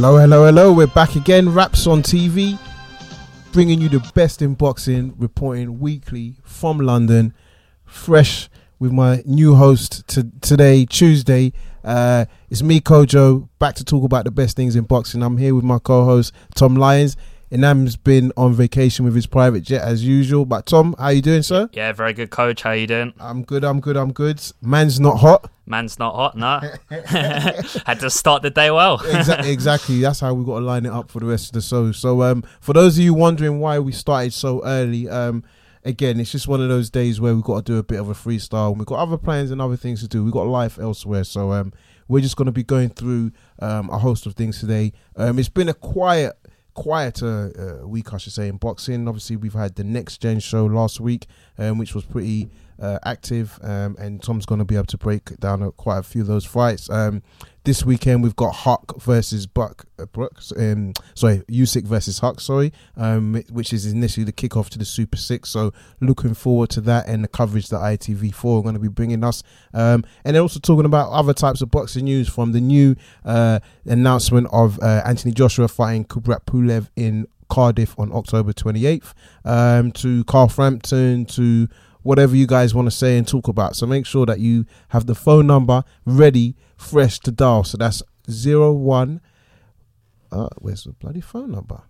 Hello, hello, hello. We're back again. Wraps on TV, bringing you the best in boxing, reporting weekly from London, fresh with my new host to today, Tuesday. Uh, it's me, Kojo, back to talk about the best things in boxing. I'm here with my co-host Tom Lyons. Inam's been on vacation with his private jet as usual. But Tom, how you doing, sir? Yeah, very good, coach. How you doing? I'm good. I'm good. I'm good. Man's not hot. Man's not hot, no. Had to start the day well. exactly, exactly. That's how we got to line it up for the rest of the show. So, um, for those of you wondering why we started so early, um, again, it's just one of those days where we've got to do a bit of a freestyle. We've got other plans and other things to do. We've got life elsewhere. So, um, we're just going to be going through um, a host of things today. Um, it's been a quiet quieter uh, week, I should say, in boxing. Obviously, we've had the next gen show last week, um, which was pretty uh, active, um, and Tom's going to be able to break down quite a few of those fights. Um, this weekend we've got Huck versus Buck uh, Brooks, um, sorry, Usyk versus Huck, sorry, um, which is initially the kickoff to the Super Six. So looking forward to that and the coverage that ITV4 are going to be bringing us, um, and they're also talking about other types of boxing news from the new uh, announcement of uh, Anthony Joshua fighting Kubrat Pulev in Cardiff on October 28th, um, to Carl Frampton to whatever you guys want to say and talk about. So make sure that you have the phone number ready, fresh to dial. So that's zero one. Uh, where's the bloody phone number?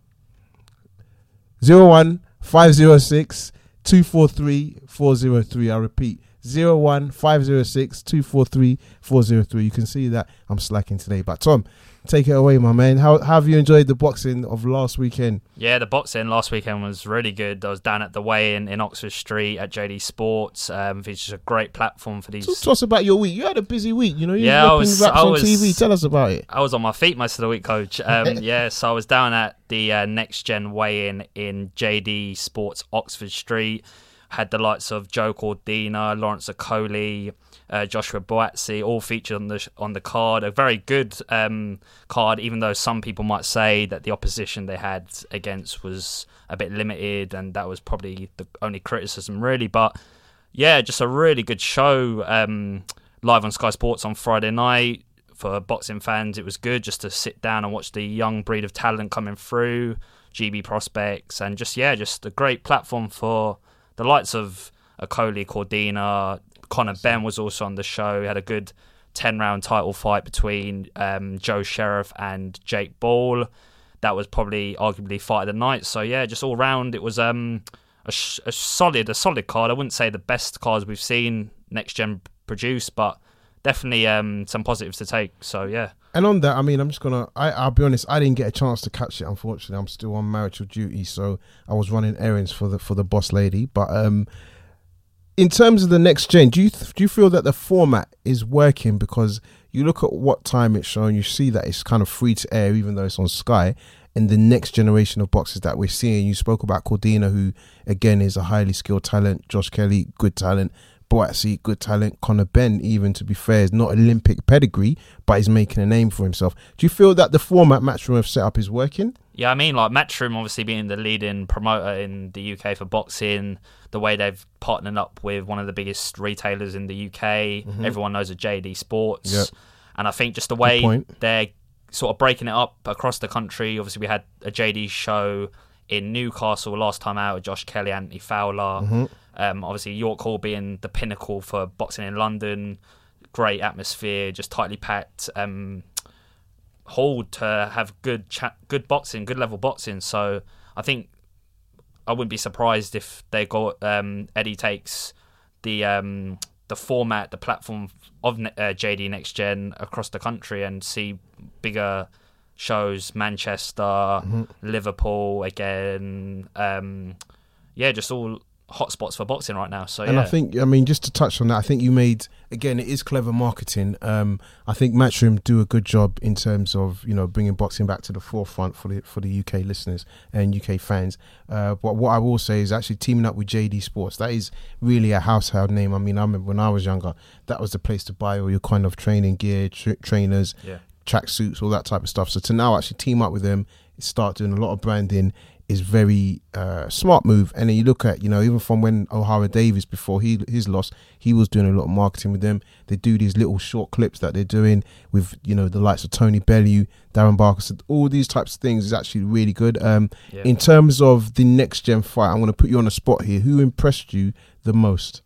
Zero one five zero six two four three four zero three. I repeat. 01506 243 403. You can see that I'm slacking today. But Tom, take it away, my man. How, how have you enjoyed the boxing of last weekend? Yeah, the boxing last weekend was really good. I was down at the weigh-in in Oxford Street at JD Sports, um, which is a great platform for these. Talk to us about your week. You had a busy week, you know. You yeah, I was. I was on TV. Tell us about it. I was on my feet most of the week, Coach. Um, yeah, so I was down at the uh, next gen weigh-in in JD Sports Oxford Street. Had the likes of Joe Cordina, Lawrence Okolie, uh, Joshua Buatsi, all featured on the on the card. A very good um, card, even though some people might say that the opposition they had against was a bit limited, and that was probably the only criticism, really. But yeah, just a really good show um, live on Sky Sports on Friday night for boxing fans. It was good just to sit down and watch the young breed of talent coming through, GB prospects, and just yeah, just a great platform for the likes of Okolie, Cordina, Conor Benn was also on the show. He had a good 10 round title fight between um, Joe Sheriff and Jake Ball. That was probably arguably fight of the night. So yeah, just all round it was um, a, sh- a, solid, a solid card. I wouldn't say the best cards we've seen next gen produce, but definitely um, some positives to take. So yeah. And on that, I mean, I'm just gonna. I, I'll be honest. I didn't get a chance to catch it. Unfortunately, I'm still on marital duty, so I was running errands for the for the boss lady. But um, in terms of the next gen, do you th- do you feel that the format is working? Because you look at what time it's showing, you see that it's kind of free to air, even though it's on Sky. And the next generation of boxes that we're seeing, you spoke about Cordina, who again is a highly skilled talent. Josh Kelly, good talent. Buatsi, good talent. Conor Benn, even to be fair, is not Olympic pedigree, but he's making a name for himself. Do you feel that the format Matchroom have set up is working? Yeah, I mean, like Matchroom obviously being the leading promoter in the UK for boxing, the way they've partnered up with one of the biggest retailers in the UK. Mm-hmm. Everyone knows of JD Sports. Yep. And I think just the way they're sort of breaking it up across the country. Obviously, we had a JD show in Newcastle last time out with Josh Kelly, Anthony Fowler. Mm-hmm. Um, obviously, York Hall being the pinnacle for boxing in London. Great atmosphere, just tightly packed. Um, hall to have good chat, good boxing, good level boxing. So I think I wouldn't be surprised if they got um, Eddie takes the um, the format, the platform of uh, JD Next Gen across the country and see bigger shows, Manchester, mm-hmm. Liverpool again. Um, yeah, just all hotspots for boxing right now. So, and yeah. I think, I mean, just to touch on that, I think you made again, it is clever marketing. Um, I think Matchroom do a good job in terms of you know bringing boxing back to the forefront for the for the UK listeners and UK fans. Uh, but what I will say is actually teaming up with JD Sports. That is really a household name. I mean, I remember when I was younger, that was the place to buy all your kind of training gear, tra- trainers, yeah. track suits, all that type of stuff. So to now actually team up with them, start doing a lot of branding is very uh, smart move. And then you look at, you know, even from when Ohara Davies before he his loss, he was doing a lot of marketing with them. They do these little short clips that they're doing with, you know, the likes of Tony Bellew, Darren Barker. So all these types of things is actually really good. Um, Yeah. In terms of the next gen fight, I'm going to put you on the spot here. Who impressed you the most?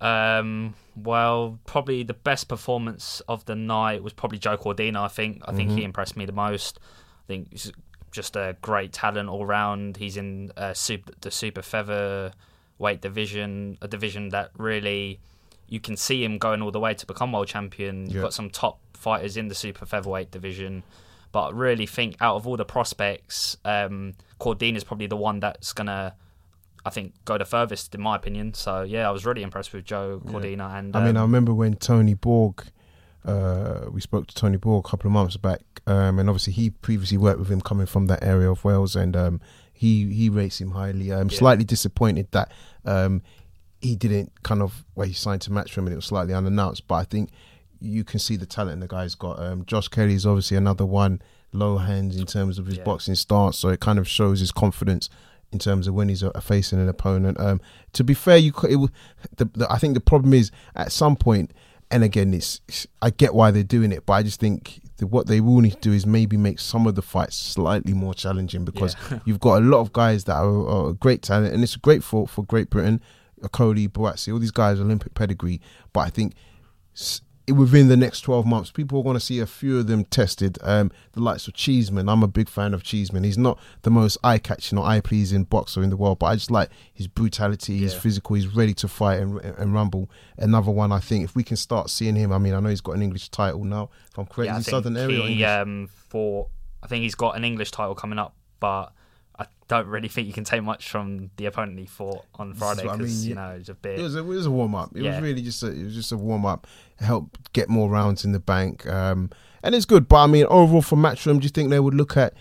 Um, well, probably the best performance of the night was probably Joe Cordina. I think. I think he impressed me the most. I think he's just a great talent all round. He's in uh, super, the super feather weight division, a division that really you can see him going all the way to become world champion. You've Yeah. got some top fighters in the super featherweight division. But I really think out of all the prospects, um, Cordina is probably the one that's gonna I think go the furthest in my opinion. So yeah, I was really impressed with Joe Cordina and I mean, I um, remember when Tony Borg, uh, we spoke to Tony Borg a couple of months back, um, and obviously he previously worked with him coming from that area of Wales, and um, he he rates him highly. I'm Yeah. slightly disappointed that um, he didn't kind of well he signed to Matchroom and it was slightly unannounced, but I think you can see the talent the guy's got. Um, Josh Kelly is obviously another one, low hands in terms of his Yeah. boxing stance, so it kind of shows his confidence in terms of when he's facing an opponent. Um, to be fair, you could, it, the, the, I think the problem is at some point, and again, it's, it's I get why they're doing it, but I just think that what they will need to do is maybe make some of the fights slightly more challenging because Yeah. you've got a lot of guys that are, are great talent, and it's great for for Great Britain. Cody, Buatsi, all these guys Olympic pedigree, but I think within the next 12 months, people are going to see a few of them tested. Um, the likes of Cheeseman. I'm a big fan of Cheeseman. He's not the most eye catching or eye pleasing boxer in the world, but I just like his brutality, his physical. He's ready to fight and, and rumble. Another one, I think, if we can start seeing him, I mean, I know he's got an English title now, if I'm correct. yeah, Is he Southern area he um for I think he's got an English title coming up, but I don't really think you can take much from the opponent he fought on Friday what I because mean, you know it's a bit It was a, it was a warm up. It Yeah. was really just a, it was just a warm up, help get more rounds in the bank, um, and it's good. But I mean, overall for Matchroom, do you think they would look at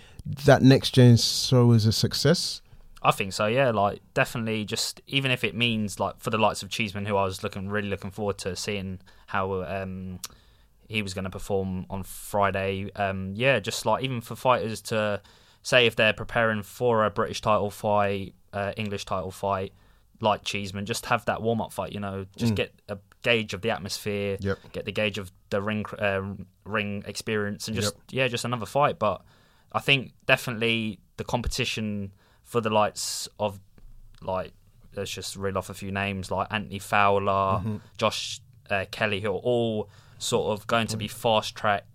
that next gen show as a success? I think so, yeah. Like definitely, just even if it means like for the likes of Cheeseman, who I was looking really looking forward to seeing how um, he was going to perform on Friday. Um, yeah, just like even for fighters to say if they're preparing for a British title fight, uh, English title fight, like Cheeseman, just have that warm up fight. You know, just get a gauge of the atmosphere, Yep. get the gauge of the ring um, ring experience, and just yeah, just another fight. But I think definitely the competition for the likes of like let's just reel off a few names like Anthony Fowler, Josh uh, Kelly, who are all sort of going to be fast tracked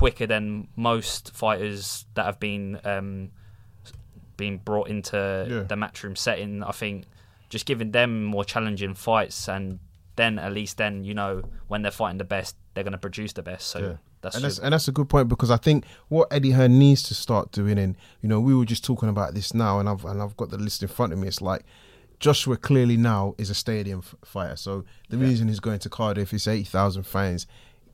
quicker than most fighters that have been um, being brought into Yeah. the matchroom setting. I think just giving them more challenging fights and then at least then you know when they're fighting the best they're going to produce the best so Yeah. that's, and that's and that's a good point because I think what Eddie Hearn needs to start doing, and you know, we were just talking about this now, and I've and I've got the list in front of me. It's like Joshua clearly now is a stadium f- fighter, so the reason he's going to Cardiff is eighty thousand fans.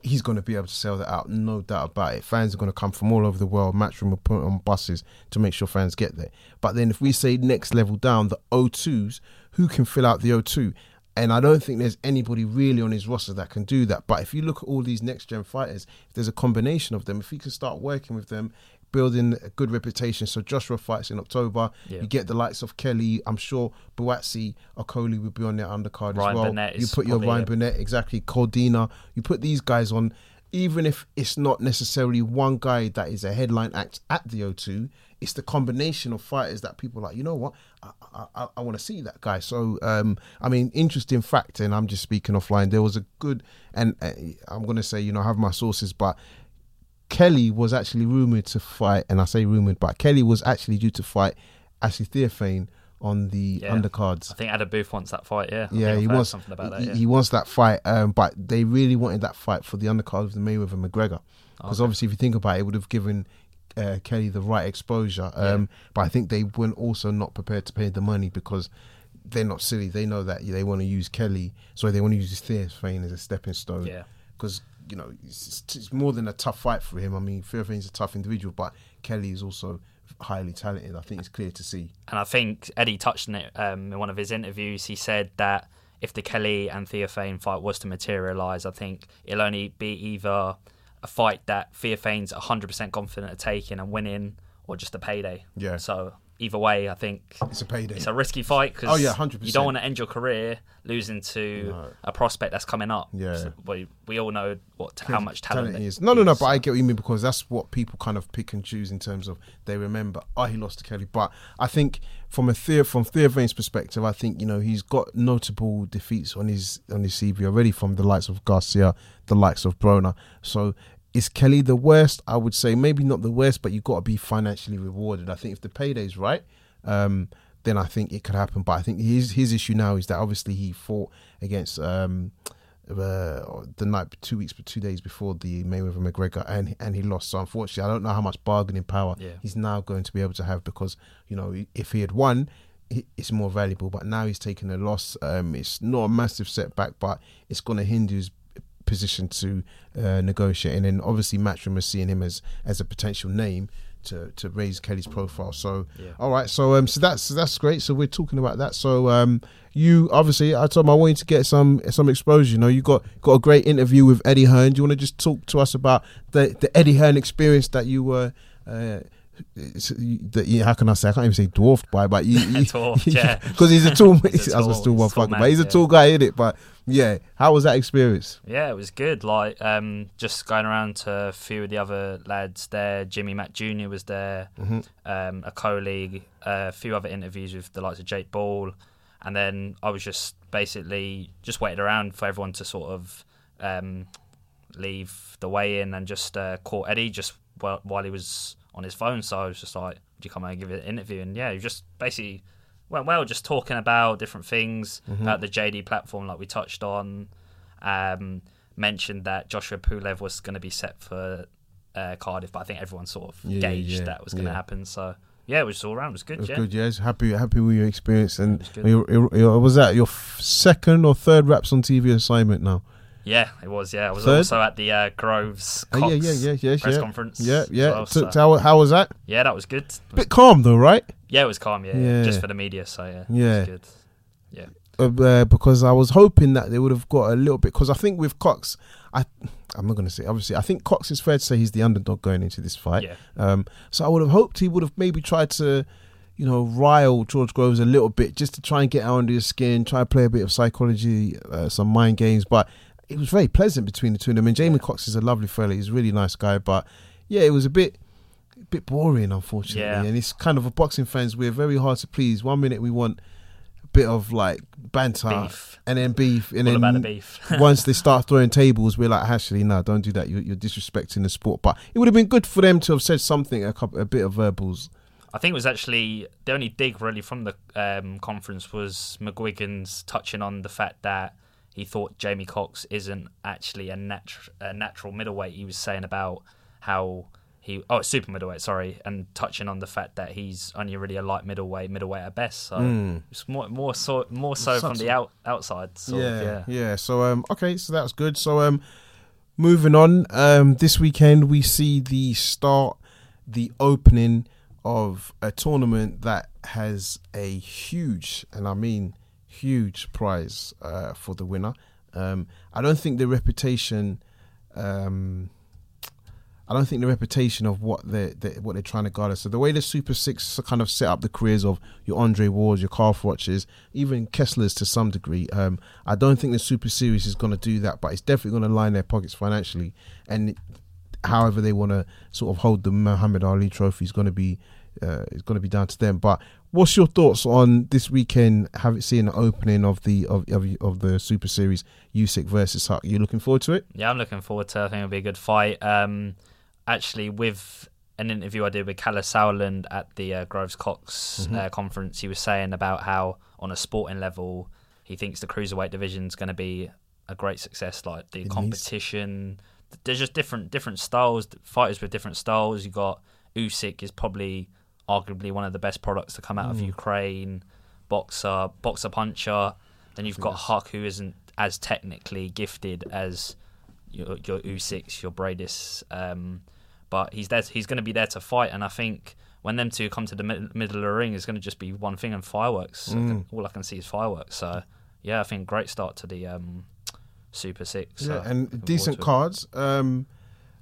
He's going to be able to sell that out, no doubt about it. Fans are going to come from all over the world. Matchroom will put on buses to make sure fans get there. But then, if we say next level down, the O2s, who can fill out the O2? And I don't think there's anybody really on his roster that can do that. But if you look at all these next gen fighters, if there's a combination of them, if he can start working with them, building a good reputation. So Joshua fights in October. Yeah. You get the likes of Kelly. I'm sure Buatsi, or Coley will be on their undercard Ryan as well. Burnett you put your Ryan Burnett, exactly, Cordina. You put these guys on, even if it's not necessarily one guy that is a headline act at the O2, it's the combination of fighters that people are like, you know what, I, I, I, want to see that guy. So, um, I mean, interesting fact, and I'm just speaking offline. There was a good, and uh, I'm going to say, you know, I have my sources, but Kelly was actually rumored to fight, and I say rumored, but Kelly was actually due to fight Ashley Theophane on the Yeah. undercards. I think Adam Booth wants that fight yeah I Yeah, he wants something about that he, yeah. he wants that fight, um, but they really wanted that fight for the undercard of the Mayweather McGregor because obviously, if you think about it, it would have given uh, Kelly the right exposure. Um, But I think they weren't also not prepared to pay the money because they're not silly. They know that they want to use Kelly, so they want to use Theophane as a stepping stone. Yeah. because you know it's, it's more than a tough fight for him. I mean, Theophane's a tough individual, but Kelly is also highly talented. I think it's clear to see. And I think Eddie touched on it um, in one of his interviews. He said that if the Kelly and Theophane fight was to materialise, I think it'll only be either a fight that Theophane's 100% confident of taking and winning, or just a payday. Yeah. So either way, I think It's a payday. it's a risky fight because Oh, yeah, 100%. you don't want to end your career losing to No. a prospect that's coming up. Yeah. So we, we all know what how much talent, he it is. No, no, no. But I get what you mean because that's what people kind of pick and choose in terms of they remember. Oh, he lost to Kelly. But I think from a Theo, from Theophane's perspective, I think you know he's got notable defeats on his on his CV already from the likes of Garcia, the likes of Broner. So. Is Kelly the worst? I would say maybe not the worst, but you've got to be financially rewarded. I think if the payday's right, um, then I think it could happen. But I think his his issue now is that obviously he fought against um, uh, the night two weeks but two days before the Mayweather McGregor and and he lost. So unfortunately, I don't know how much bargaining power Yeah. he's now going to be able to have because you know if he had won. It's more valuable, but now he's taken a loss. Um, it's not a massive setback, but it's going to hinder his position to uh, negotiate. And then obviously, Matchroom is seeing him as as a potential name to to raise Kelly's profile. So, Yeah. all right, so um, so that's that's great. So we're talking about that. So um, you obviously, I told him I want you to get some some exposure. You know, you got got a great interview with Eddie Hearn. Do you want to just talk to us about the the Eddie Hearn experience that you were? Uh, that you, how can I say? I can't even say dwarfed by, but you, you Dwarfed, yeah. because he's a tall. He's a I was tall- still one tall but he's a yeah. tall guy in it. But yeah, how was that experience? Yeah, it was good. Like um, just going around to a few of the other lads there. Jimmy Matt Jr. was there. Mm-hmm. Um, a colleague. a few other interviews with the likes of Jake Ball, and then I was just basically just waited around for everyone to sort of um, leave the way in and just uh, caught Eddie just while, while he was on his phone. So I was just like, "Would you come and give it an interview?" And yeah, he just basically went well, just talking about different things Mm-hmm. about the JD platform, like we touched on. Um, mentioned that Joshua Pulev was going to be set for uh, Cardiff, but I think everyone sort of Yeah, gauged yeah, that was going to yeah. happen. So yeah, it was all around. It was good. It was yeah. good. Yes, happy happy with your experience. And was you, you, was that your f- second or third Wraps on TV assignment now? Yeah, it was. Yeah, I was Third? also at the uh, Groves Oh, Cox yeah, yeah, yeah, yeah, press yeah. conference. Yeah, yeah. well, So- how, how was that? yeah, that was good. It was- Bit calm though, right? yeah, it was calm. Yeah, Yeah. just for the media. So yeah, Yeah. good. Yeah, Uh, uh, because I was hoping that they would have got a little bit. Because I think with Cox, I I'm not going to say obviously. I think Cox is fair to say he's the underdog going into this fight. yeah, Um, so I would have hoped he would have maybe tried to, you know, rile George Groves a little bit just to try and get out under his skin, try to play a bit of psychology, uh, some mind games. But it was very pleasant between the two of them. And Jamie Cox is a lovely fella. He's a really nice guy. But yeah, it was a bit. A bit boring, unfortunately, Yeah. and it's kind of a boxing fans. We're very hard to please. One minute we want a bit of like banter, Beef. and then beef, and all then about the beef. once they start throwing tables, we're like, actually, no, don't do that. You're, you're disrespecting the sport. But it would have been good for them to have said something, a, couple, a bit of verbals. I think it was actually the only dig really from the um, conference was McGuigan's touching on the fact that he thought Jamie Cox isn't actually a, natu- a natural middleweight. He was saying about how he oh super middleweight, sorry, and touching on the fact that he's only really a light middleweight, middleweight at best. So it's more more so more so from the out outside. Sort yeah, of, yeah. yeah. So um, okay, so that's good. So um, moving on. Um, this weekend we see the start, the opening of a tournament that has a huge, and I mean huge prize uh, for the winner. Um, I don't think the reputation. Um, I don't think the reputation of what they're, they what they're trying to garner. So the way the Super Six kind of set up the careers of your Andre Wards, your Carl Froches, even Kessler's to some degree, um, I don't think the Super Series is going to do that. But it's definitely going to line their pockets financially, and however they want to sort of hold the Muhammad Ali Trophy is going to be uh, is going to be down to them. But what's your thoughts on this weekend? Having seen the opening of the of of, of the Super Series, Usyk versus Huck. You looking forward to it? Yeah, I'm looking forward to. it. I think it'll be a good fight. Um, actually, with an interview I did with Kalle Sauerland at the uh, Groves Cox uh, conference, he was saying about how, on a sporting level, he thinks the cruiserweight division is going to be a great success. Like the needs- competition, there's just different different styles, fighters with different styles. You got Usyk is probably arguably one of the best products to come out of Ukraine. Boxer, boxer puncher. Then you've got Huck, who isn't as technically gifted as your your Usyks, your Briedis, um, but he's there. He's going to be there to fight, and I think when them two come to the mid- middle of the ring, it's going to just be one thing and fireworks. I can- all I can see is fireworks. So yeah, I think great start to the um, Super Six. So yeah, and decent cards. Um,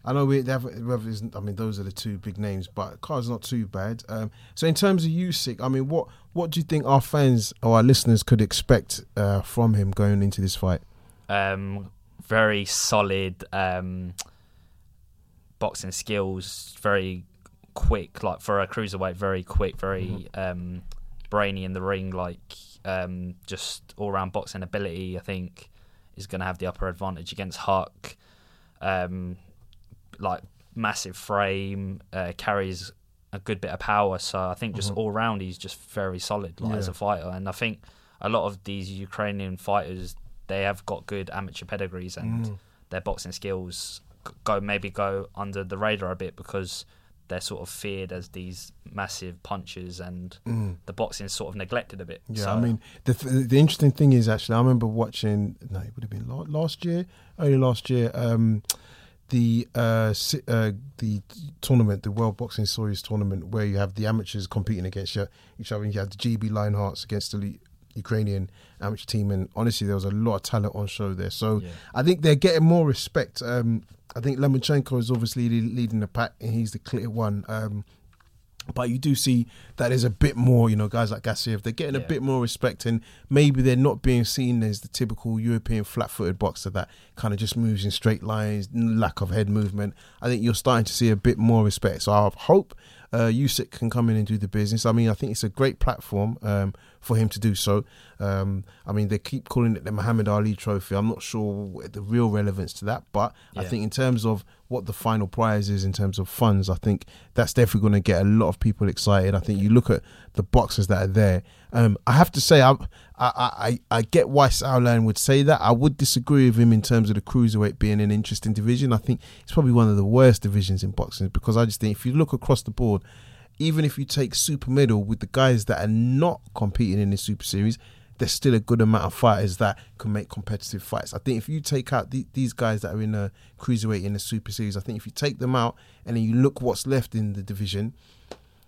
I know we have. I mean, those are the two big names, but Car's not too bad. Um, so in terms of Usyk, I mean, what what do you think our fans or our listeners could expect uh, from him going into this fight? Um, very solid um, boxing skills, very quick, like for a cruiserweight, very quick, very um, brainy in the ring, like um, just all round boxing ability. I think is going to have the upper advantage against Huck. Um, like massive frame, uh, carries a good bit of power. So I think just all round he's just very solid like, as a fighter. And I think a lot of these Ukrainian fighters they have got good amateur pedigrees and their boxing skills go maybe go under the radar a bit because they're sort of feared as these massive punches and the boxing sort of neglected a bit. Yeah, So- I mean, the the interesting thing is actually, I remember watching. No, it would have been last year, early last year. Um, the uh, uh, the tournament, the World Boxing Series tournament, where you have the amateurs competing against each other. You have the GB Lionhearts against the Ukrainian amateur team, and honestly, there was a lot of talent on show there. So Yeah. I think they're getting more respect. Um, I think Lomachenko is obviously leading the pack, and he's the clear one. Um, but you do see that there's a bit more, you know, guys like Gassiev, they're getting a bit more respect, and maybe they're not being seen as the typical European flat-footed boxer that kind of just moves in straight lines, lack of head movement. I think you're starting to see a bit more respect. So I hope uh, Usyk can come in and do the business. I mean, I think it's a great platform um, for him to do so. Um, I mean, they keep calling it the Muhammad Ali Trophy. I'm not sure the real relevance to that, but I think in terms of what the final prize is in terms of funds, I think that's definitely going to get a lot of people excited. I think you look at the boxers that are there. Um, I have to say, I, I, I, I get why Sauerland would say that. I would disagree with him in terms of the cruiserweight being an interesting division. I think it's probably one of the worst divisions in boxing because I just think if you look across the board, even if you take super middle with the guys that are not competing in the super series, there's still a good amount of fighters that can make competitive fights. I think if you take out the, these guys that are in the cruiserweight in the super series, I think if you take them out and then you look what's left in the division,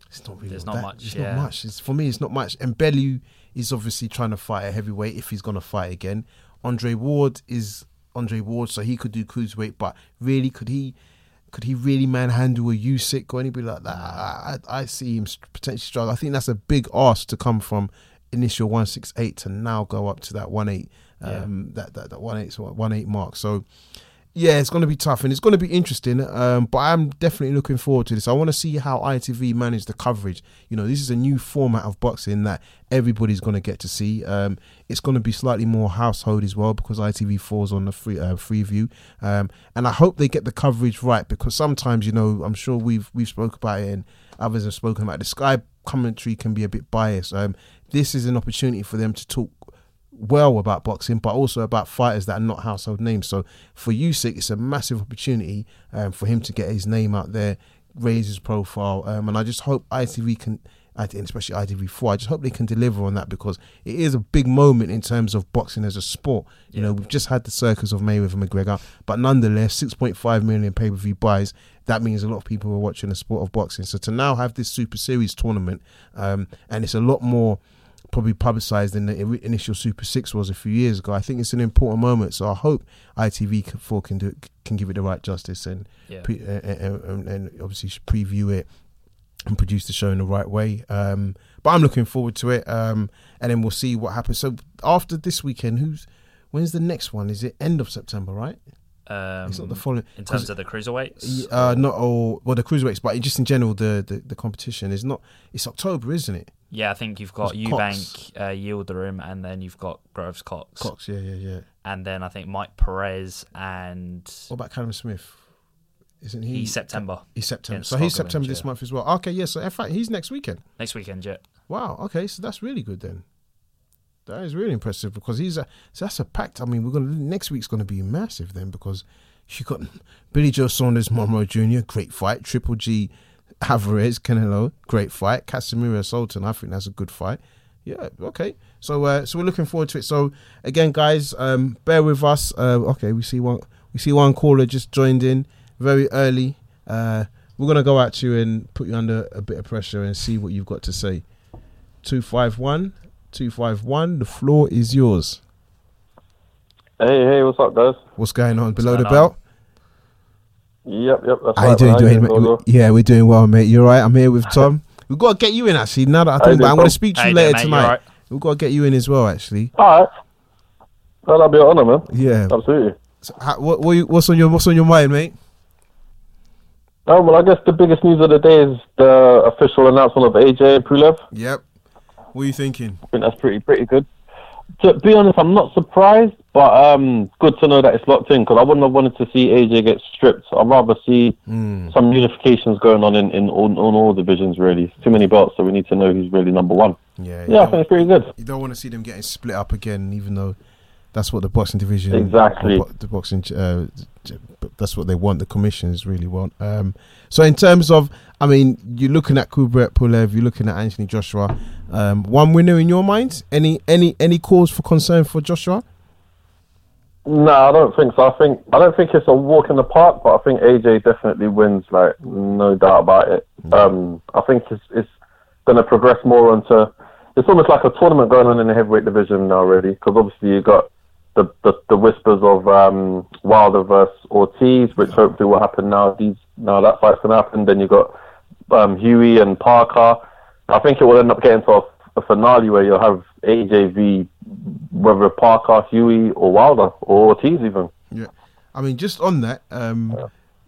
it's not really There's not that- much, It's yeah. not much. It's, for me, it's not much. And Bellew is obviously trying to fight a heavyweight if he's going to fight again. Andre Ward is Andre Ward, so he could do cruiserweight, but really, could he? Could he really manhandle a Usyk or anybody like that? I, I, I see him potentially struggle. I think that's a big ask to come from initial one six eight to now go up to that one eight, um, that that that one eight one eight mark. So yeah, it's going to be tough and it's going to be interesting. Um, but I'm definitely looking forward to this. I want to see how ITV manage the coverage. You know, this is a new format of boxing that everybody's going to get to see. Um, it's going to be slightly more household as well because ITV falls on the free uh, free view. Um, and I hope they get the coverage right because sometimes, you know, I'm sure we've we've spoke about it and others have spoken about it. the Sky commentary can be a bit biased. Um, this is an opportunity for them to talk well about boxing, but also about fighters that are not household names. So for Usyk, it's a massive opportunity um, for him to get his name out there, raise his profile, um, and I just hope ITV can. Especially ITV4, I just hope they can deliver on that because it is a big moment in terms of boxing as a sport. You know, we've just had the circus of Mayweather McGregor, but nonetheless, 6.5 million pay per view buys. That means a lot of people are watching the sport of boxing. So to now have this Super Series tournament, um, and it's a lot more probably publicised than the initial Super Six was a few years ago. I think it's an important moment. So I hope ITV4 can do it, can give it the right justice and Yeah. pre- and, and, and obviously preview it and produce the show in the right way. Um, but I'm looking forward to it, um, and then we'll see what happens. So after this weekend, who's when's the next one? Is it end of September? Right? Um, it's not the following. in terms of the cruiserweights. uh, not all well the cruiserweights, but just in general the, the the competition is not. It's October, isn't it? Yeah, I think you've got. Eubank, uh, Yildirim, and then you've got Groves Cox. Cox, yeah, yeah, yeah. And then I think Mike Perez and What about Callum Smith? Isn't he? he's September. He's September. So he's September this month as well. Okay, yeah. So in fact, he's next weekend. Next weekend, yeah. Wow. Okay, so that's really good then. That is really impressive because he's a so that's a packed. I mean, we're gonna next week's gonna be massive then because you got Billy Joe Saunders, Monroe Jr. Great fight. Triple G, Alvarez, Canelo, great fight. Casimero, Sultan. I think that's a good fight. Yeah. Okay. So uh, so we're looking forward to it. So again, guys, um, bear with us. Uh, okay, we see one we see one caller just joined in very early. Uh, we're gonna go at you and put you under a bit of pressure and see what you've got to say. 251 251 the floor is yours Hey, hey, what's up, guys? what's going on below going the on? belt Yep, yep. That's How you right, doing, man. Dwayne? How you doing, mate? Dodo? Yeah, we're doing well, mate. You're right. I'm here with Tom. We've got to get you in actually. Now that I think about, it, I'm going to speak to How you you later doing, tonight. alright? We've got to get you in as well, actually. All right. Well, that'll be an honour, man. Yeah. Absolutely. So, what, what you, what's on your What's on your mind, mate? Oh, well, I guess the biggest news of the day is the official announcement of AJ Pulev. Yep. What are you thinking? I think that's pretty pretty good. To be honest, I'm not surprised, but um, good to know that it's locked in because I wouldn't have wanted to see AJ get stripped. I'd rather see Mm. some unifications going on in, in all, on all divisions, really. It's too many belts, so we need to know who's really number one. Yeah. Yeah, I think it's pretty good. you don't want to see them getting split up again, even though that's what the boxing division, Exactly. the, the boxing, uh, that's what they want. The commissions really want. Um, so in terms of, I mean, you're looking at Kubrat Pulev, you're looking at Anthony Joshua. Um, one winner in your mind? Any any any cause for concern for Joshua? No, I don't think so. I think I don't think it's a walk in the park, but I think AJ definitely wins. Like no doubt about it. Um, I think it's it's going to progress more onto. It's almost like a tournament going on in the heavyweight division now, really, because obviously you got the, the the whispers of um, Wilder versus Ortiz, which hopefully will happen now. These now that fight's going to happen. Then you've got um, Hughie and Parker. I think it will end up getting to a, a finale where you'll have AJ v whether Parker, Hughie, or Wilder or Ortiz even. Yeah, I mean, just on that, um,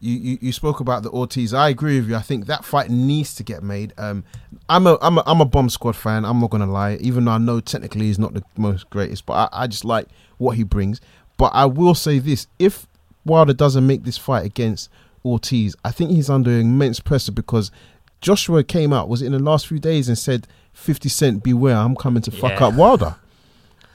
you, you you spoke about the Ortiz. I agree with you. I think that fight needs to get made. Um, I'm a I'm a I'm a bomb squad fan. I'm not gonna lie, even though I know technically he's not the most greatest, but I, I just like what he brings. But I will say this: if Wilder doesn't make this fight against Ortiz, I think he's under immense pressure because Joshua came out was it in the last few days and said, "50 Cent, beware, I'm coming to fuck Yeah. up Wilder."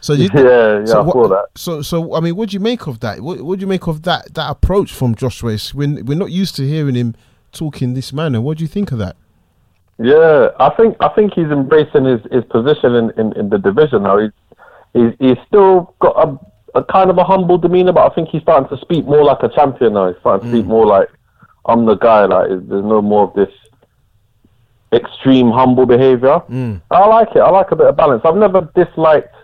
So you, Yeah, yeah, so I what- saw that. So, so I mean, what do you make of that? What, what do you make of that that approach from Joshua? It's- We're, we're not used to hearing him talking this manner. What do you think of that? Yeah, I think I think he's embracing his, his position in, in, in the division now. He's, he's he's still got a, a kind of a humble demeanor, but I think he's starting to speak more like a champion now. He's starting to speak mm. more like I'm the guy. Like there's no more of this extreme humble behavior. Mm. I like it. I like a bit of balance. I've never disliked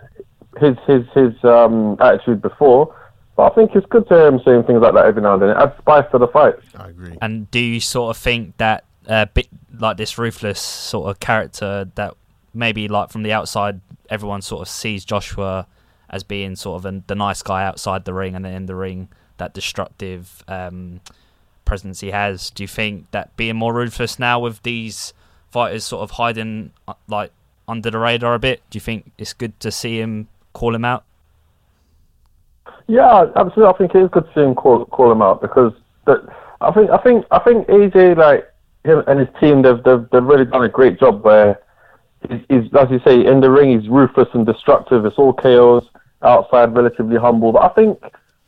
his his his um, attitude before, but I think it's good to hear him saying things like that every now and then. It adds spice to the fights. I agree. And do you sort of think that uh, bit like this ruthless sort of character that maybe like from the outside everyone sort of sees Joshua as being sort of an, the nice guy outside the ring and then in the ring that destructive um, presence he has. Do you think that being more ruthless now with these fighters sort of hiding uh, like under the radar a bit? Do you think it's good to see him call him out? Yeah, absolutely. I think it is good to see him call call him out because I think I think I think AJ like him and his team they've they've, they've really done a great job where he's, he's as you say in the ring he's ruthless and destructive. It's all chaos outside, relatively humble. But I think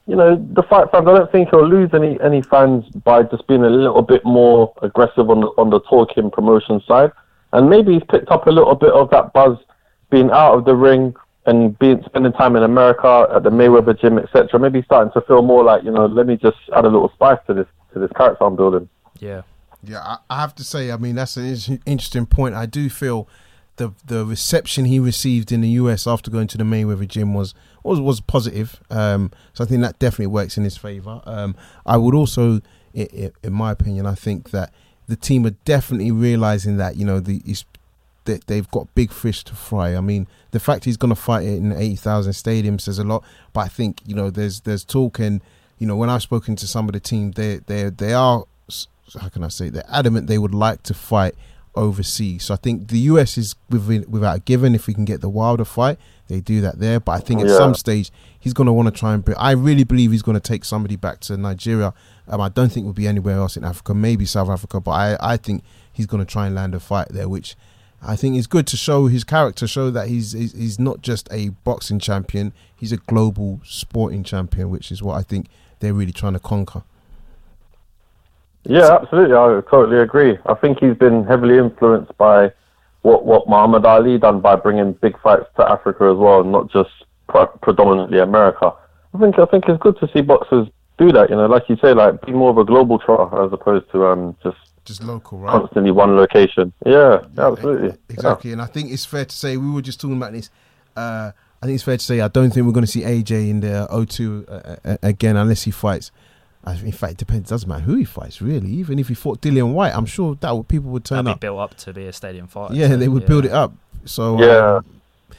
you know the fight fans. I don't think he'll lose any any fans by just being a little bit more aggressive on the on the talking promotion side. And maybe he's picked up a little bit of that buzz being out of the ring and being spending time in America at the Mayweather gym, etc. Maybe starting to feel more like you know, let me just add a little spice to this to this character I'm building. Yeah. Yeah, I, I have to say, I mean, that's an interesting point. I do feel the the reception he received in the US after going to the Mayweather gym was was was positive. Um, so I think that definitely works in his favor. Um, I would also, i i in my opinion, I think that the team are definitely realizing that you know the is that they've got big fish to fry. I mean, the fact he's going to fight it in eighty thousand stadiums says a lot. But I think you know there's there's talk and you know when I've spoken to some of the team, they they they are how can I say they're adamant they would like to fight overseas. So I think the US is within, without a given if we can get the Wilder fight, they do that there. But I think at Yeah. some stage he's going to want to try and. Bring, I really believe he's going to take somebody back to Nigeria. Um, I don't think we'll be anywhere else in Africa, maybe South Africa, but I I think he's going to try and land a fight there, which. I think it's good to show his character, show that he's, he's he's not just a boxing champion; he's a global sporting champion, which is what I think they're really trying to conquer. Yeah, absolutely. I totally agree. I think he's been heavily influenced by what what Muhammad Ali done by bringing big fights to Africa as well, not just pre- predominantly America. I think I think it's good to see boxers do that. You know, like you say, like be more of a global trial as opposed to um just Just local, right? constantly one location. Yeah, absolutely. Exactly, and I think it's fair to say we were just talking about this. Uh, I think it's fair to say I don't think we're going to see AJ in the O2 uh, uh, again unless he fights in fact, it depends. It doesn't matter who he fights, really. Even if he fought Dillian Whyte, I'm sure that would, people would turn That'd up. built up to be a stadium fight. Yeah, so, they would yeah. build it up. So Yeah. uh,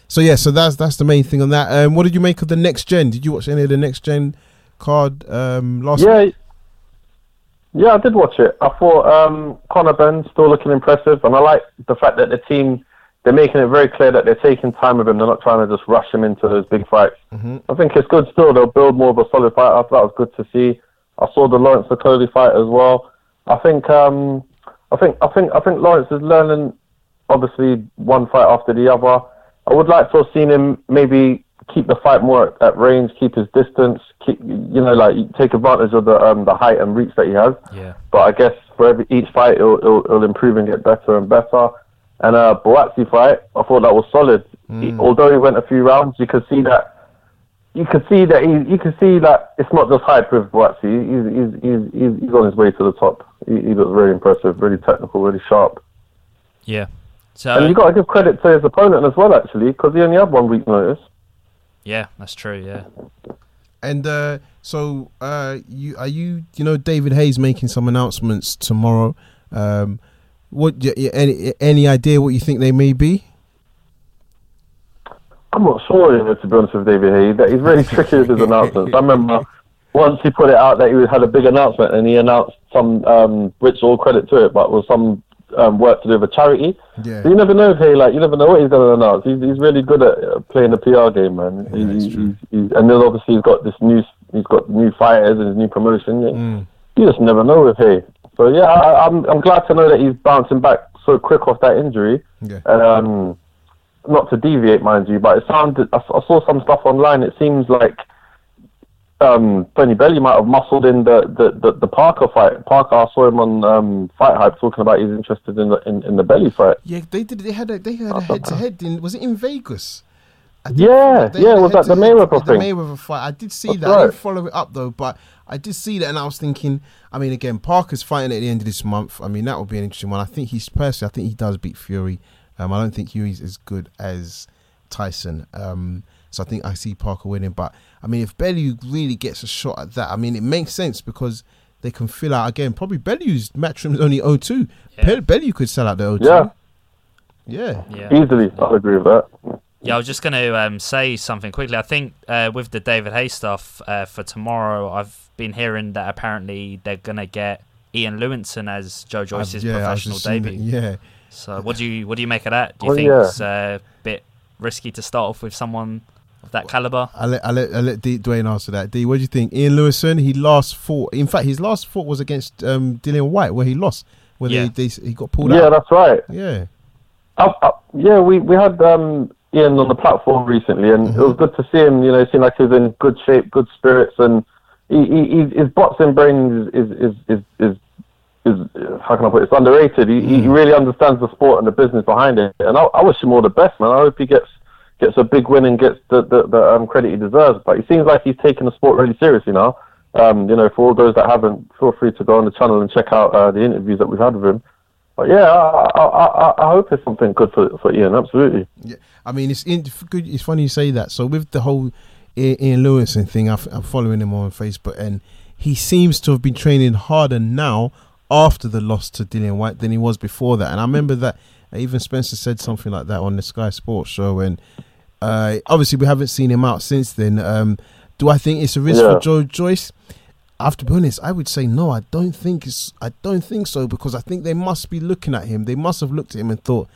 so yeah, so that's that's the main thing on that. Um, what did you make of the next gen? Did you watch any of the next gen card um, last? Yeah, week? Yeah, I did watch it. I thought um, Conor Benn still looking impressive, and I like the fact that the team they're making it very clear that they're taking time with him. They're not trying to just rush him into those big fights. Mhm. I think it's good still. They'll build more of a solid fight. I thought that was good to see. I saw the Lawrence Okolie fight as well. I think, um, I think, I think, I think Lawrence is learning. Obviously, one fight after the other. I would like to have seen him maybe keep the fight more at, range, keep his distance, keep you know like take advantage of the um, the height and reach that he has. Yeah. But I guess for every each fight, it'll, it'll, it'll improve and get better and better. And uh, Buatsi fight, I thought that was solid. He- although he went a few rounds, you could see that. You could see that he, you could see that it's not just hype with Buatsi. He's, he's, he's, he's, on his way to the top. He, he looks very impressive, really technical, really sharp. Yeah. So and you got to give credit to his opponent as well, actually, because he only had one week notice. Yeah, that's true. Yeah. And uh, so, uh, you are you? You know, David Haye's making some announcements tomorrow. Um, what? y- y- Any any idea what you think they may be? I'm not sure, you know, to be honest with David Hayes. That he's really tricky with his announcements. I remember once he put it out that he had a big announcement and he announced some, um, which all credit to it, but was some um, work to do with a charity. Yeah. So you never know, hey, like you never know what he's going to announce. He's, he's really good at uh, playing the PR game, man. Yeah, He- he's, he's, and then obviously he's got this new, he's got new fighters and his new promotion. Yeah. Mm. You just never know with Haye. So yeah, I, I'm I'm glad to know that he's bouncing back so quick off that injury. Yeah. And um, not to deviate, mind you, but it sounded. I, I saw some stuff online. It seems like um, Tony Bellew might have muscled in the, the, the, the Parker fight. Parker, I saw him on um, Fight Hype talking about he's interested in the in, in the Bellew fight. Yeah, they did. They had a they had a head to head in. Was it in Vegas? Yeah, yeah, was that the head-to-head- the? Mayweather fight. I did see That's that. I didn't follow it up though, but I did see that, and I was thinking. I mean, again, Parker's fighting at the end of this month. I mean, that would be an interesting one. I think he's personally. I think he does beat Fury. Um, I don't think Fury's as good as Tyson. Um, so I think I see Parker winning. But I mean, if Bellew really gets a shot at that, I mean, it makes sense because they can fill out again. Probably Bellew's matchroom's only 0-2. Yeah. Be- Bellew could sell out the 0-2. Yeah. Yeah. Yeah. Easily, I'll agree with that. Yeah, I was just going to um, say something quickly. I think uh, with the David Haye stuff uh, for tomorrow, I've been hearing that apparently they're going to get Ian Lewison as Joe Joyce's I've- yeah, professional debut. it, Yeah. So what do you what do you make of that? Do you Well, think yeah. it's uh, a bit risky to start off with someone of that caliber? I let I let I let D, Dwayne answer that. D, what do you think? Ian Lewison, he last fought. In fact, his last fought was against um, Dillian Whyte, where he lost, where Yeah. they, they he got pulled Yeah, out. Yeah, that's right. Yeah, I, I, yeah, we we had um, Ian on the platform recently, and it was good to see him. You know, it seemed like he was in good shape, good spirits, and he, he, he, his boxing brain is is is is, is, is uh, how can I put it? It's underrated. He, he really understands the sport and the business behind it, and I, I wish him all the best, man. I hope he gets gets a big win and gets the the, the um, credit he deserves. But he seems like he's taking the sport really seriously now. Um, you know, for all those that haven't, feel free to go on the channel and check out uh, the interviews that we've had with him. But yeah, I, I, I, I hope it's something good for for Ian. Absolutely. yeah. I mean, it's in. It's funny you say that. So with the whole Ian Lewison thing, I'm following him on Facebook, and he seems to have been training harder now after the loss to Dillian Whyte than he was before that. And I remember that even Spencer said something like that on the Sky Sports show, and uh, obviously we haven't seen him out since then. Um, do I think it's a risk Yeah. for Joe Joyce? I have to be honest. I would say no. I don't think it's. I don't think so because I think they must be looking at him. They must have looked at him and thought,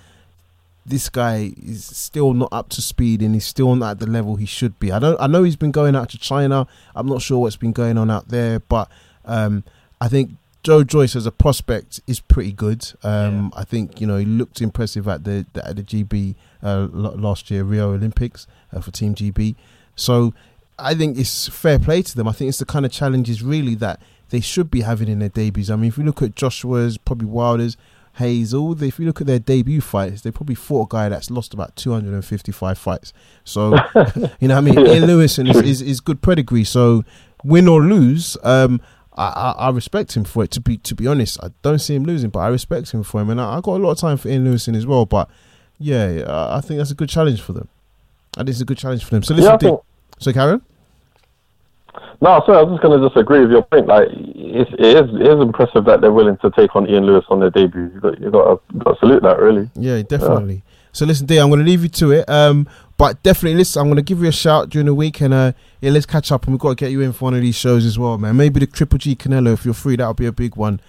this guy is still not up to speed and he's still not at the level he should be. I don't. I know he's been going out to China. I'm not sure what's been going on out there, but um, I think Joe Joyce as a prospect is pretty good. Um, I think you know he looked impressive at the, the at the GB uh, last year Rio Olympics uh, for Team GB. So I think it's fair play to them. I think it's the kind of challenges really that they should be having in their debuts. I mean, if you look at Joshua's, probably Wilder's, Hazel, they- if you look at their debut fights, they probably fought a guy that's lost about 255 fights. So, you know I mean? Ian Lewison is, is, is good pedigree. So, win or lose, um, I, I, I respect him for it. To be to be honest, I don't see him losing, but I respect him for him, and I, I got a lot of time for Ian Lewison as well. But yeah, I, I think that's a good challenge for them. I think it's a good challenge for them. So listen, Yeah, think, so Karen, No, sorry, I was just going to disagree with your point. Like, it's, it is it is impressive that they're willing to take on Ian Lewis on their debut. You got you got to, got to salute that, really. Yeah, definitely. So listen, D, I'm going to leave you to it. Um, but definitely, listen, I'm going to give you a shout during the week, and uh, yeah, let's catch up, and we've got to get you in for one of these shows as well, man. Maybe the Triple G Canelo, if you're free, that'll be a big one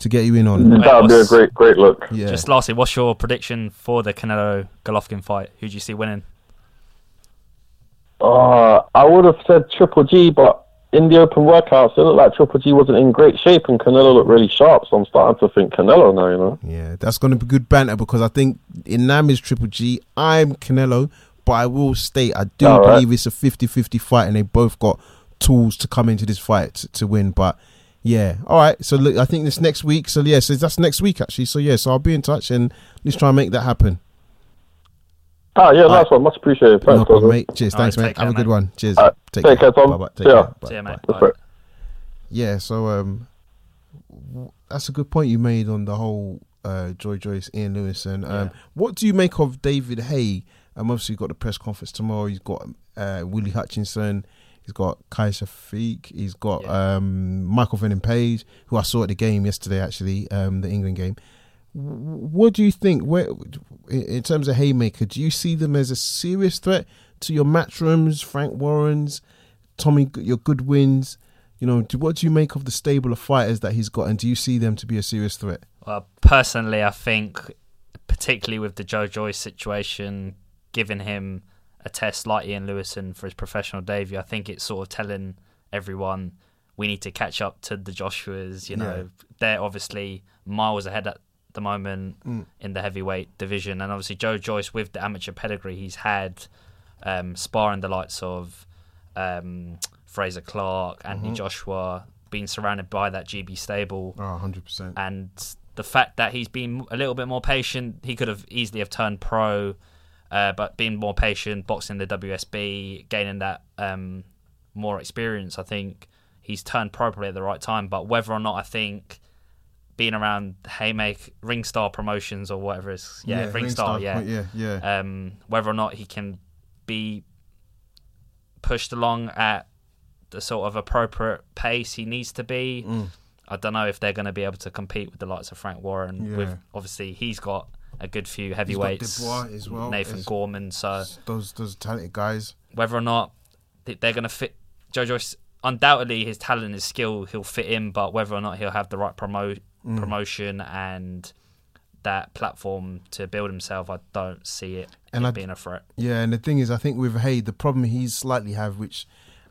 to get you in on. That would be a great great look. Yeah. Just lastly, what's your prediction for the Canelo Golovkin fight? Who do you see winning? Uh, I would have said Triple G, but in the open workouts, it looked like Triple G wasn't in great shape, and Canelo looked really sharp. So I'm starting to think Canelo now. You know. Yeah, that's going to be good banter because I think Inam is Triple G. I'm Canelo, but I will state I do All right. believe it's a 50-50 fight, and they both got tools to come into this fight to, to win. But yeah, all right. So look, I think this next week. So yeah, so that's next week actually. So yeah, so I'll be in touch and let's try and make that happen. Ah, yeah, All nice one. Much appreciated. no Thanks, problem, mate. Cheers, All right, thanks, mate. take Have care, a good mate. one. Cheers. All right, Take, take care, Tom. Bye-bye. Take See care. Bye. See ya, mate. Bye. That's. Yeah, so um, that's a good point you made on the whole uh, Joy Joyce, Ian Lewis, and um, Yeah. what do you make of David Haye? Um, obviously, you've got the press conference tomorrow. He's got uh, Willie Hutchinson. He's got Kai Shafiq. He's got Yeah. um, Michael Venom Page, who I saw at the game yesterday, actually, um, the England game. What do you think? Where, in in terms of Haymaker, do you see them as a serious threat to your Matchrooms, Frank Warrens, Tommy, your Goodwins? You know, do, what do you make of the stable of fighters that he's got, and do you see them to be a serious threat? Well, personally, I think, particularly with the Joe Joyce situation, giving him a test like Ian Lewison for his professional debut, I think it's sort of telling everyone we need to catch up to the Joshuas. You know, they're obviously miles ahead at the moment in the heavyweight division, and obviously Joe Joyce with the amateur pedigree he's had, um, sparring the likes of um, Fraser Clark, Anthony Joshua, being surrounded by that GB stable. Oh, 100%. and the fact that he's been a little bit more patient, he could have easily have turned pro, uh, but being more patient, boxing the WSB, gaining that um, more experience, I think he's turned pro probably at the right time. But whether or not I think being around Haymaker Ringstar Promotions or whatever is yeah, Ringstar, yeah, yeah, yeah. um, whether or not he can be pushed along at the sort of appropriate pace he needs to be. Mm. I don't know if they're going to be able to compete with the likes of Frank Warren. Yeah. With obviously he's got a good few heavyweights, as well. Nathan It's- Gorman. So those those talented guys. whether or not they're going to fit Joe Joyce, undoubtedly his talent, and his skill, he'll fit in. But whether or not he'll have the right promo Mm. promotion and that platform to build himself, I don't see it, And it I- being a threat. Yeah, and the thing is, I think with Haye, the problem he's slightly have, which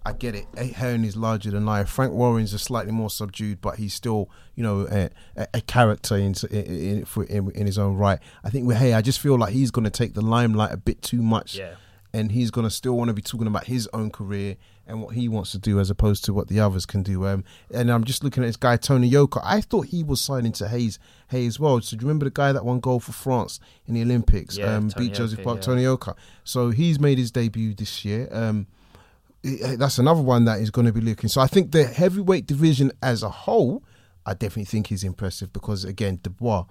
I get it, Hearn is larger than life. Frank Warren's a slightly more subdued, but he's still, you know, a, a, character in, in, in, in his own right. I think with Haye, I just feel like he's going to take the limelight a bit too much. Yeah. and he's gonna still want to be talking about his own career and what he wants to do as opposed to what the others can do. Um, and I'm just looking at this guy Tony Yoka. I thought he was signing to Haye's Haye as well. So do you remember the guy that won gold for France in the Olympics? Yeah, um, beat Joseph Park, yeah. Tony Yoka. So he's made his debut this year. Um, that's another one that is going to be looking. So I think the heavyweight division as a whole, I definitely think is impressive because again, Dubois,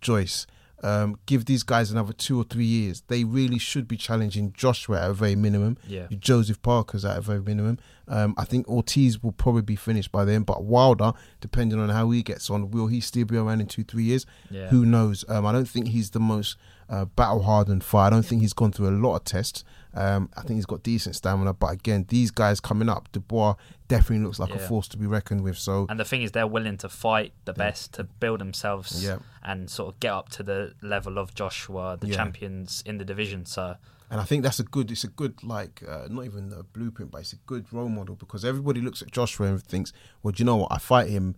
Joyce, um, give these guys another two or three years. They really should be challenging Joshua at a very minimum. Yeah. Joseph Parker's at a very minimum. Um, I think Ortiz will probably be finished by then, but Wilder, depending on how he gets on, will he still be around in two, three years? Yeah. Who knows? Um, I don't think he's the most uh, battle hardened fighter. I don't think he's gone through a lot of tests. Um, I think he's got decent stamina, but again, these guys coming up, Dubois definitely looks like a force to be reckoned with. So And the thing is, they're willing to fight the best to build themselves Yeah. and sort of get up to the level of Joshua, the Yeah. champions in the division. So And I think that's a good. It's a good like uh, not even a blueprint, but it's a good role model because everybody looks at Joshua and thinks, well, do you know what? I fight him,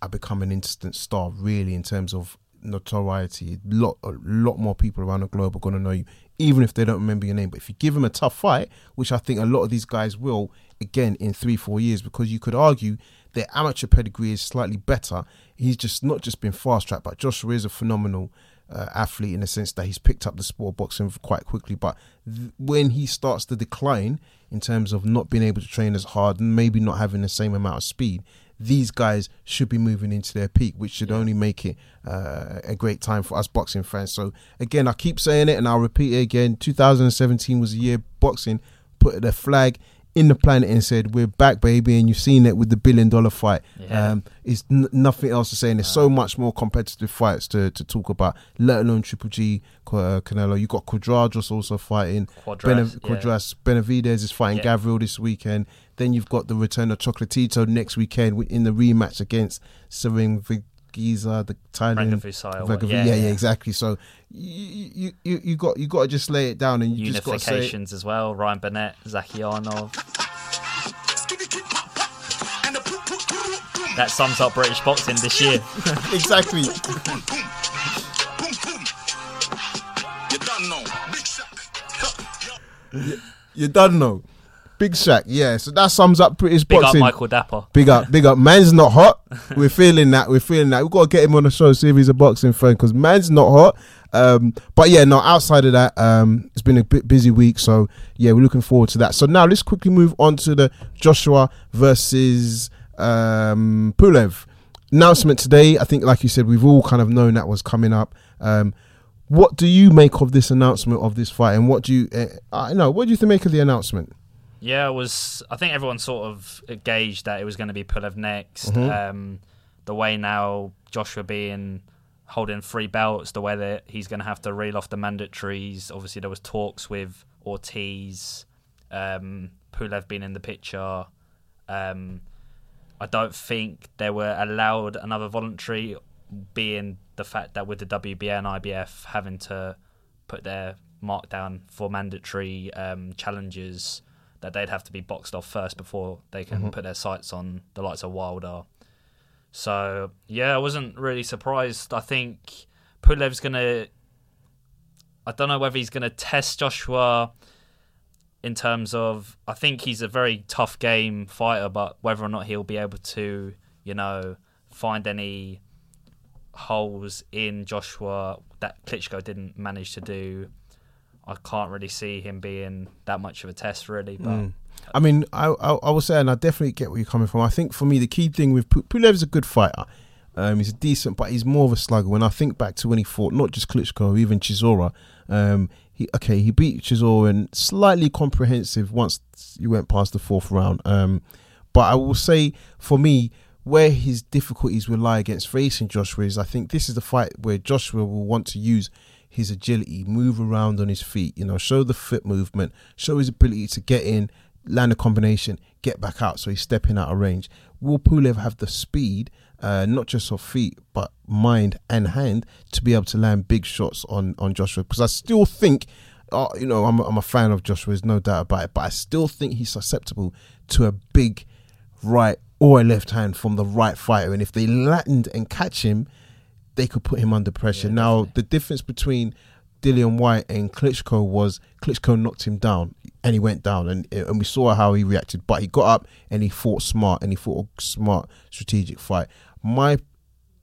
I become an instant star. Really, in terms of notoriety, a lot a lot more people around the globe are going to know you, even if they don't remember your name. But if you give them a tough fight, which I think a lot of these guys will, again in three four years, because you could argue their amateur pedigree is slightly better. He's just not just been fast tracked, but Joshua is a phenomenal uh, athlete in the sense that he's picked up the sport of boxing quite quickly. But th- when he starts to decline in terms of not being able to train as hard and maybe not having the same amount of speed, these guys should be moving into their peak, which should only make it uh, a great time for us boxing fans. So again, I keep saying it and I'll repeat it again. 2017 was a year boxing put the flag in the planet and said, "We're back, baby," and you've seen it with the billion dollar fight. Yeah. Um, it's n- nothing else to say, and there's so much more competitive fights to, to talk about. Let alone Triple G, uh, Canelo. You got Cuadras also fighting. Cuadras, Bene- yeah. Benavidez is fighting Yeah. Gavril this weekend. Then you've got the return of Chocolatito next weekend in the rematch against Serene Giza, the Thailand. Rungvisai or what- yeah, yeah, yeah, yeah. exactly. So you you you, you got you got to just lay it down and you just got to say Unifications as well. Ryan Burnett, Zhakiyanov. That sums up British boxing this year. exactly. You done know. Big shot. You done know. Big Shaq, yeah. So that sums up British Big boxing. Big up Michael Dapaah. Big up, big up. Man's not hot. We're feeling that. We're feeling that. We've got to get him on the show, see if he's a boxing fan, because man's not hot. Um, but yeah, no, outside of that, um, it's been a bit busy week. So yeah, we're looking forward to that. So now let's quickly move on to the Joshua versus um, Pulev announcement today. I think, like you said, we've all kind of known that was coming up. Um, what do you make of this announcement of this fight, and what do you, uh, I know, what do you think make of the announcement? Yeah, it was. I think everyone sort of gauged that it was going to be Pulev next. Mm-hmm. Um, the way now Joshua being holding three belts, the way that he's going to have to reel off the mandatories. Obviously, there was talks with Ortiz, um, Pulev being in the picture. Um, I don't think they were allowed another voluntary, being the fact that with the WBA and IBF having to put their mark down for mandatory um, challenges, that they'd have to be boxed off first before they can mm-hmm. put their sights on the likes of Wilder. So yeah, I wasn't really surprised. I think Pulev's gonna. I don't know whether he's gonna test Joshua in terms of. I think he's a very tough game fighter, but whether or not he'll be able to, you know, find any holes in Joshua that Klitschko didn't manage to do. I can't really see him being that much of a test, really. But I mean, I, I I will say, and I definitely get where you're coming from. I think for me, the key thing with Pu- Pulev's a good fighter. Um, he's a decent, but he's more of a slugger. When I think back to when he fought, not just Klitschko, even Chisora, um, he okay, he beat Chisora and slightly comprehensive once you went past the fourth round. Um, but I will say, for me, where his difficulties will lie against facing Joshua is, I think this is the fight where Joshua will want to use his agility, move around on his feet, you know, show the foot movement, show his ability to get in, land a combination, get back out. So he's stepping out of range. Will Pulev have the speed, uh, not just of feet, but mind and hand to be able to land big shots on, on Joshua? Because I still think, uh, you know, I'm, I'm a fan of Joshua, there's no doubt about it, but I still think he's susceptible to a big right or a left hand from the right fighter. And if they land and catch him, they could put him under pressure. now, the difference between Dillian Whyte and Klitschko was Klitschko knocked him down and he went down, and and we saw how he reacted. But he got up and he fought smart and he fought a smart strategic fight. My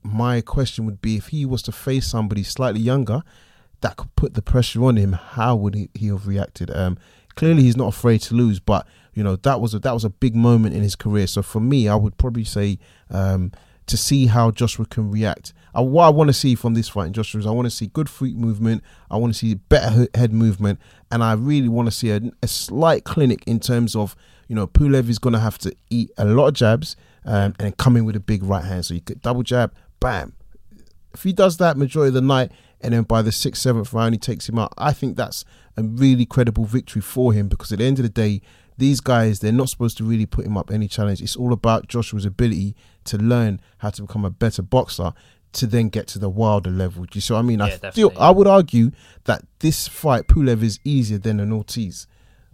my question would be if he was to face somebody slightly younger that could put the pressure on him, how would he, he have reacted? Um, clearly he's not afraid to lose, but you know that was a, that was a big moment in his career. So for me, I would probably say um, to see how Joshua can react. Uh, what I want to see from this fight in Joshua is I want to see good feet movement. I want to see better head movement, and I really want to see a, a slight clinic in terms of you know Pulev is going to have to eat a lot of jabs um, and come in with a big right hand. So you get double jab, bam. If he does that majority of the night, and then by the sixth, seventh round he takes him out, I think that's a really credible victory for him because at the end of the day, these guys they're not supposed to really put him up any challenge. It's all about Joshua's ability to learn how to become a better boxer to then get to the wilder level. Do you see what I mean? I Yeah, feel definitely. I would argue that this fight Pulev is easier than an Ortiz.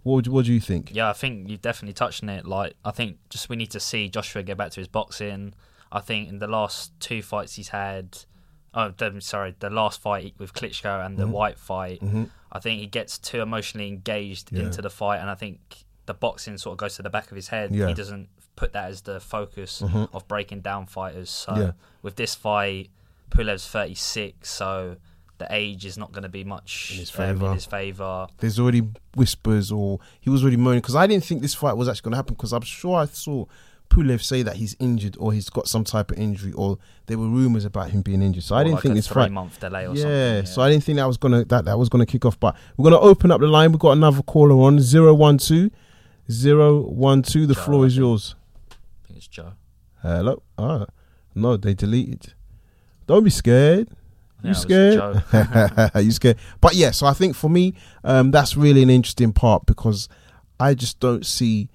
What would, what do you think? Yeah, I think you've definitely touched on it. Like, I think just we need to see Joshua get back to his boxing. I think in the last two fights he's had, oh, sorry, the last fight with Klitschko and the Mm-hmm. Whyte fight, I think he gets too emotionally engaged Yeah. into the fight, and I think the boxing sort of goes to the back of his head. Yeah. Mm-hmm. He doesn't put that as the focus of breaking down fighters. So Yeah. with this fight, Pulev's 36, so the age is not going to be much In his um, in his favour. There's already whispers, or he was already moaning because I didn't think this fight was actually going to happen because I'm sure I saw Pulev say that he's injured or he's got some type of injury, or there were rumors about him being injured. So I didn't like think a this three fight. month delay or yeah, something. so I didn't think that was gonna that that was gonna kick off. But we're gonna open up the line. We've got another caller on 012 zero one two. The Joe, floor is yours. I think it's Joe. Hello. Ah, no, they deleted. Don't be scared. You was scared? You scared? But yeah, so I think for me, um, that's really an interesting part because I just don't see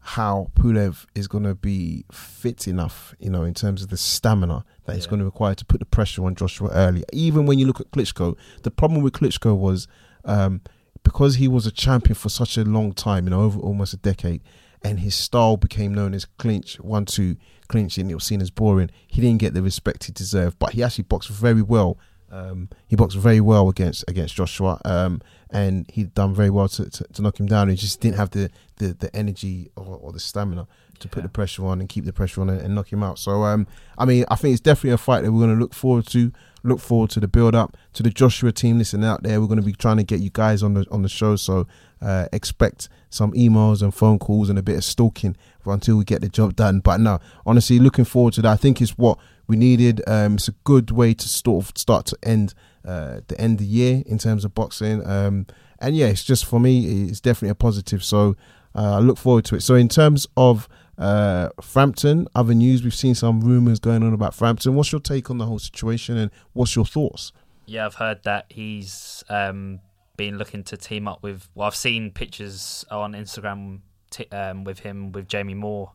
how Pulev is going to be fit enough, you know, in terms of the stamina that he's going to require to put the pressure on Joshua early. Even when you look at Klitschko, the problem with Klitschko was um, because he was a champion for such a long time, you know, over almost a decade, and his style became known as clinch, one, two, clinch, and it was seen as boring. He didn't get the respect he deserved, but he actually boxed very well. Um, he boxed very well against against Joshua, um, and he'd done very well to, to, to knock him down. He just didn't have the, the, the energy or, or the stamina to put Yeah. the pressure on and keep the pressure on and, and knock him out. So, um, I mean, I think it's definitely a fight that we're going to look forward to. Look forward to the build up to the Joshua team listening out there. We're going to be trying to get you guys on the on the show. So uh, expect some emails and phone calls and a bit of stalking until we get the job done. But no, honestly, looking forward to that. I think it's what we needed. Um, it's a good way to sort of start to end uh, the end of the year in terms of boxing. Um, and yeah, it's just for me, it's definitely a positive. So uh, I look forward to it. So in terms of uh, Frampton, other news, we've seen some rumours going on about Frampton. What's your take on the whole situation and what's your thoughts? Yeah, I've heard that he's um, been looking to team up with. Well, I've seen pictures on Instagram t- um, with him with Jamie Moore,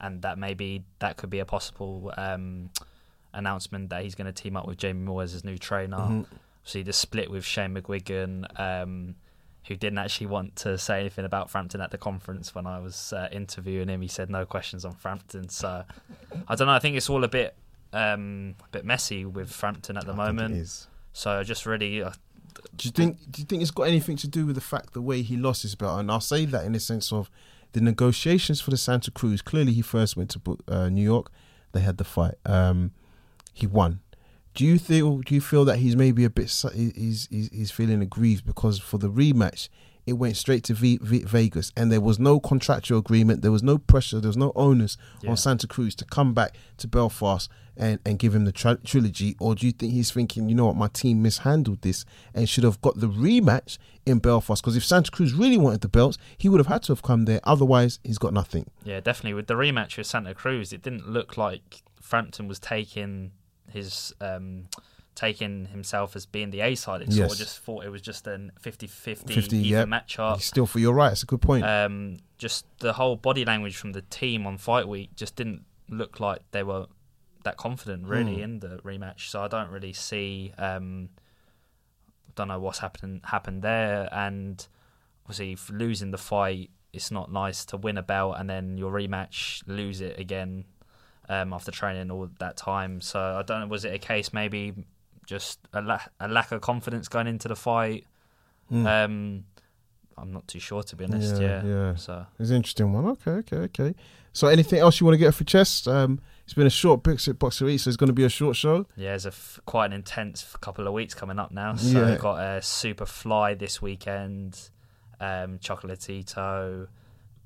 and that maybe that could be a possible um, announcement that he's going to team up with Jamie Moore as his new trainer. See the split with Shane McGuigan, um, who didn't actually want to say anything about Frampton at the conference when I was uh, interviewing him. He said no questions on Frampton. So I don't know. I think it's all a bit um, a bit messy with Frampton at the moment. It is. So I just really, uh, Do you think? Do you think it's got anything to do with the fact the way he lost his belt? And I'll say that in the sense of the negotiations for the Santa Cruz. Clearly, he first went to uh, New York. They had the fight. Um, he won. Do you feel? Do you feel that he's maybe a bit? He's he's, he's feeling aggrieved because for the rematch, it went straight to v, v, Vegas, and there was no contractual agreement. There was no pressure. There was no onus Yeah. on Santa Cruz to come back to Belfast and, and give him the tri- trilogy. Or do you think he's thinking, you know what, my team mishandled this and should have got the rematch in Belfast? Because if Santa Cruz really wanted the belts, he would have had to have come there. Otherwise, he's got nothing. yeah, definitely with the rematch with Santa Cruz, it didn't look like Frampton was taking his um, taking himself as being the A side. It sort of just thought it was just a 50-50 50, even yeah. matchup. Still for your right. It's a good point. Um, just the whole body language from the team on fight week just didn't look like they were that confident really Hmm. in the rematch. So I don't really see. Um, I don't know what's happened happened there, and obviously losing the fight, it's not nice to win a belt and then your rematch lose it again um, after training all that time. So I don't know. Was it a case maybe just a, la- a lack of confidence going into the fight? Um, I'm not too sure to be honest. Yeah, Yeah, yeah. So It's an interesting one. Okay, okay, okay. So, anything else you want to get off your chest? Um, it's been a short box Boxer Eat, so it's going to be a short show. yeah, it's a f- quite an intense couple of weeks coming up now. So Yeah. we've got a Super Fly this weekend. Um, Chocolatito.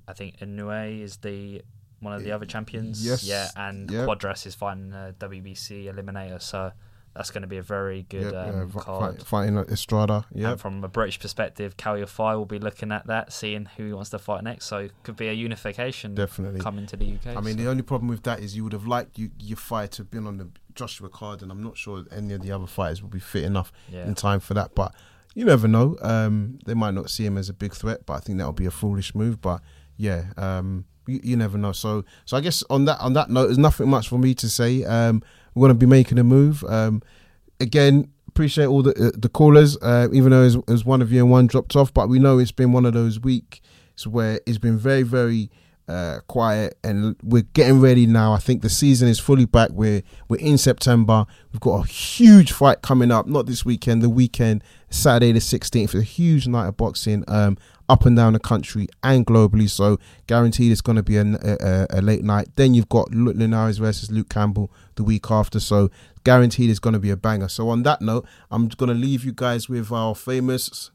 I think Inoue is the one of the other champions. Yes. Yeah, and Yep. Cuadras is fighting uh, WBC Eliminator. So that's going to be a very good Yep, um, yeah, card. fight- fighting Estrada. Yeah, from a British perspective, Kal Yafai will be looking at that, seeing who he wants to fight next. So it could be a unification definitely. coming to the UK. I mean, so- the only problem with that is you would have liked you, your fight to have been on the Joshua card, and I'm not sure any of the other fighters will be fit enough Yeah. in time for that. But you never know. Um, they might not see him as a big threat, but I think that would be a foolish move. But yeah, um, you, you never know. So, so I guess on that on that note, there's nothing much for me to say. Um, we're going to be making a move. Um, again, appreciate all the uh, the callers. Uh, even though as, one of you and one dropped off, but we know it's been one of those weeks where it's been very very uh, quiet, and we're getting ready now. I think the season is fully back. We're we're in September. We've got a huge fight coming up. Not this weekend, the weekend, Saturday the sixteenth. A huge night of boxing. Um, up and down the country and globally, so guaranteed it's going to be a, a, a late night. Then you've got Linares versus Luke Campbell the week after, so guaranteed it's going to be a banger. So on that note, I'm going to leave you guys with our famous